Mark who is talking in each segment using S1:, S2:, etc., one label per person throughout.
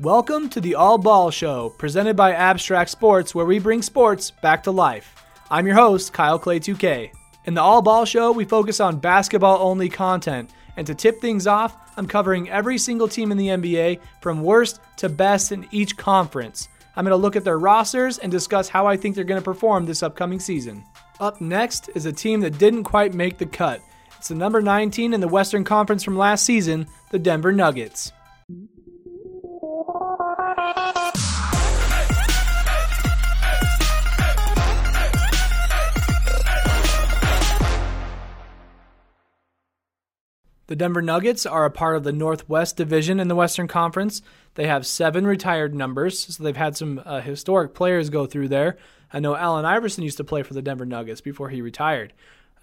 S1: Welcome to the All Ball Show, presented by Abstract Sports, where we bring sports back to life. I'm your host, Kyle Clay 2K. In the All Ball Show, we focus on basketball only content. And to tip things off, I'm covering every single team in the NBA from worst to best in each conference. I'm going to look at their rosters and discuss how I think they're going to perform this upcoming season. Up next is a team that didn't quite make the cut. It's the number 19 in the Western Conference from last season, the Denver Nuggets. The Denver Nuggets are a part of the Northwest Division in the Western Conference. They have seven retired numbers, so they've had some uh, historic players go through there. I know Allen Iverson used to play for the Denver Nuggets before he retired.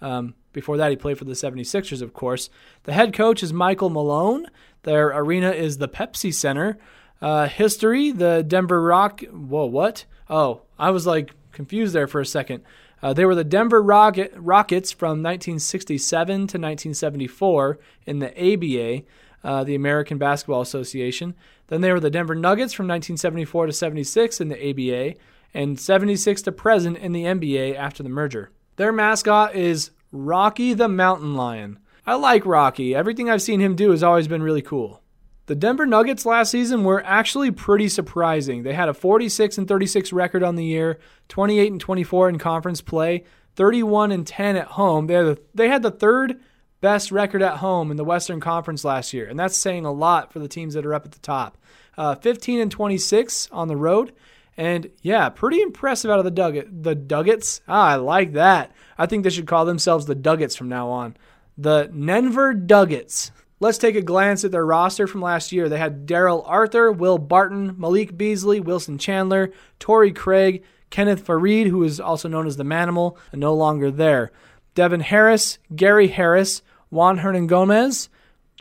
S1: Um, before that, he played for the 76ers, of course. The head coach is Michael Malone. Their arena is the Pepsi Center. Uh, history the Denver Rock. Whoa, what? Oh, I was like confused there for a second. Uh, they were the Denver Rocket, Rockets from 1967 to 1974 in the ABA, uh, the American Basketball Association. Then they were the Denver Nuggets from 1974 to 76 in the ABA, and 76 to present in the NBA after the merger. Their mascot is Rocky the Mountain Lion. I like Rocky. Everything I've seen him do has always been really cool. The Denver Nuggets last season were actually pretty surprising. They had a 46 and 36 record on the year, 28 and 24 in conference play, 31 and 10 at home. They had the, they had the third best record at home in the Western Conference last year, and that's saying a lot for the teams that are up at the top. Uh, 15 and 26 on the road, and yeah, pretty impressive out of the Dugget. The Duggets, ah, I like that. I think they should call themselves the Duggets from now on. The Denver Duggets. Let's take a glance at their roster from last year. They had Darrell Arthur, Will Barton, Malik Beasley, Wilson Chandler, Torrey Craig, Kenneth Faried, who is also known as the Manimal, and no longer there. Devin Harris, Gary Harris, Juan Hernangomez,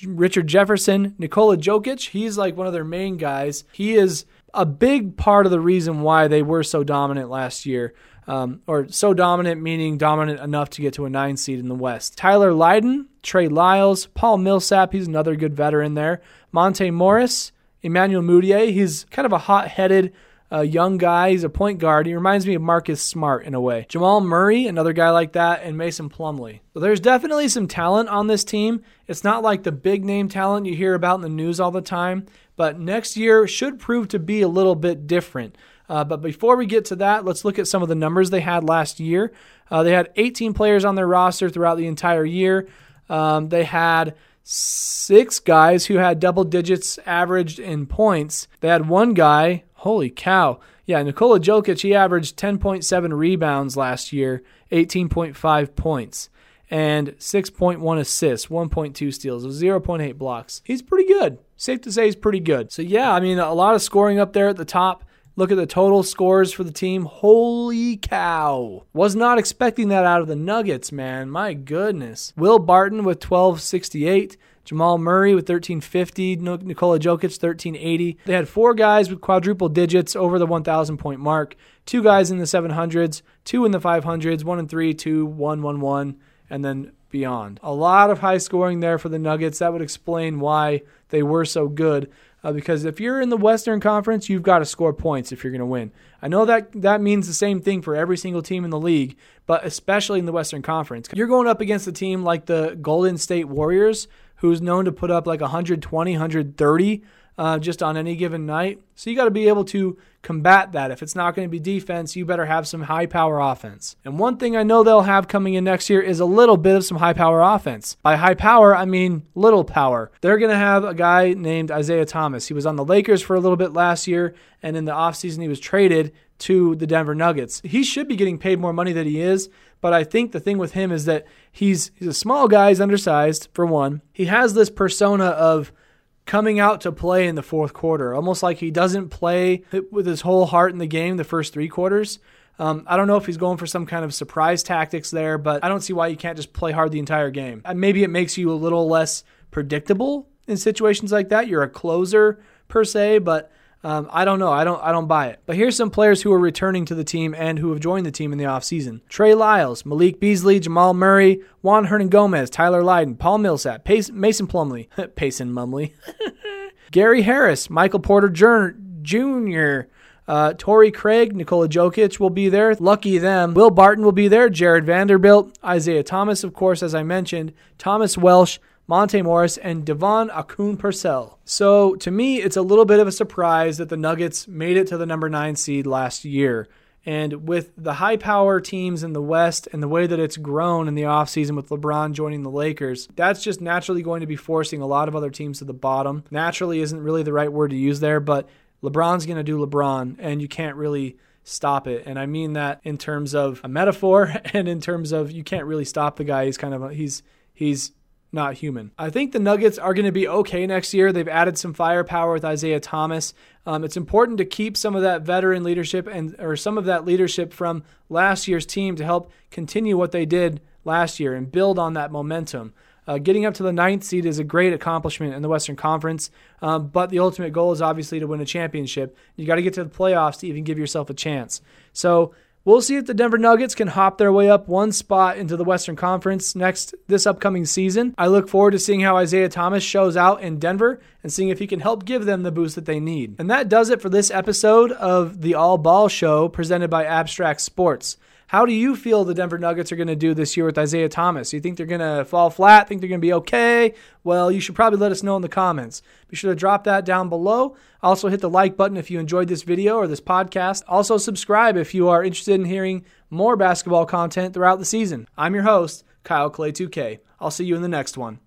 S1: Richard Jefferson, Nikola Jokic. He's like one of their main guys. He is a big part of the reason why they were so dominant last year um, or so dominant, meaning dominant enough to get to a nine seed in the West. Tyler Lydon, Trey Lyles, Paul Millsap, he's another good veteran there. Monte Morris, Emmanuel Mudiay, he's kind of a hot headed uh, young guy. He's a point guard. He reminds me of Marcus Smart in a way. Jamal Murray, another guy like that, and Mason Plumlee. So there's definitely some talent on this team. It's not like the big name talent you hear about in the news all the time, but next year should prove to be a little bit different. Uh, but before we get to that, let's look at some of the numbers they had last year. Uh, they had 18 players on their roster throughout the entire year. Um, they had six guys who had double digits averaged in points. They had one guy, holy cow. Yeah, Nikola Jokic, he averaged 10.7 rebounds last year, 18.5 points, and 6.1 assists, 1.2 steals, 0.8 blocks. He's pretty good. Safe to say he's pretty good. So, yeah, I mean, a lot of scoring up there at the top. Look at the total scores for the team. Holy cow. Was not expecting that out of the Nuggets, man. My goodness. Will Barton with 1268. Jamal Murray with 1350, Nikola Jokic 1380. They had four guys with quadruple digits over the 1,000 point mark, two guys in the 700s, two in the 500s, one and three, two, one, one, one, and then beyond. A lot of high scoring there for the Nuggets. That would explain why they were so good uh, because if you're in the Western Conference, you've got to score points if you're going to win. I know that that means the same thing for every single team in the league, but especially in the Western Conference. You're going up against a team like the Golden State Warriors, who's known to put up like 120, 130 uh, just on any given night. So you got to be able to combat that. If it's not going to be defense, you better have some high power offense. And one thing I know they'll have coming in next year is a little bit of some high power offense. By high power, I mean little power. They're going to have a guy named Isaiah Thomas. He was on the Lakers for a little bit last year, and in the offseason, he was traded to the Denver Nuggets. He should be getting paid more money than he is, but I think the thing with him is that he's he's a small guy, he's undersized for one. He has this persona of coming out to play in the fourth quarter, almost like he doesn't play with his whole heart in the game the first three quarters. Um, I don't know if he's going for some kind of surprise tactics there, but I don't see why you can't just play hard the entire game. Maybe it makes you a little less predictable in situations like that. You're a closer per se, but um, I don't know. I don't. I don't buy it. But here's some players who are returning to the team and who have joined the team in the offseason. Trey Lyles, Malik Beasley, Jamal Murray, Juan Hernangomez, Tyler Lydon, Paul Millsap, Pace, Mason Plumlee, Payson Mumley, Gary Harris, Michael Porter Jr., uh, Torrey Craig, Nikola Jokic will be there. Lucky them. Will Barton will be there. Jarred Vanderbilt, Isaiah Thomas, of course, as I mentioned, Thomas Welsh, Monte Morris, and DeVaughn Akoon-Purcell. So to me, it's a little bit of a surprise that the Nuggets made it to the number nine seed last year. And with the high power teams in the West and the way that it's grown in the offseason with LeBron joining the Lakers, that's just naturally going to be forcing a lot of other teams to the bottom. Naturally isn't really the right word to use there, but LeBron's going to do LeBron, and you can't really stop it. And I mean that in terms of a metaphor and in terms of you can't really stop the guy. He's kind of a, he's he's not human. I think the Nuggets are going to be okay next year. They've added some firepower with Isaiah Thomas. Um, it's important to keep some of that veteran leadership and or some of that leadership from last year's team to help continue what they did last year and build on that momentum. Uh, getting up to the ninth seed is a great accomplishment in the Western Conference, um, but the ultimate goal is obviously to win a championship. You got to get to the playoffs to even give yourself a chance. So We'll see if the Denver Nuggets can hop their way up one spot into the Western Conference next this upcoming season. I look forward to seeing how Isaiah Thomas shows out in Denver and seeing if he can help give them the boost that they need. And that does it for this episode of the All Ball Show presented by Abstract Sports. How do you feel the Denver Nuggets are going to do this year with Isaiah Thomas? Do You think they're going to fall flat? Think they're going to be okay? Well, you should probably let us know in the comments. Be sure to drop that down below. Also, hit the like button if you enjoyed this video or this podcast. Also, subscribe if you are interested in hearing more basketball content throughout the season. I'm your host, Kyle Clay 2K. I'll see you in the next one.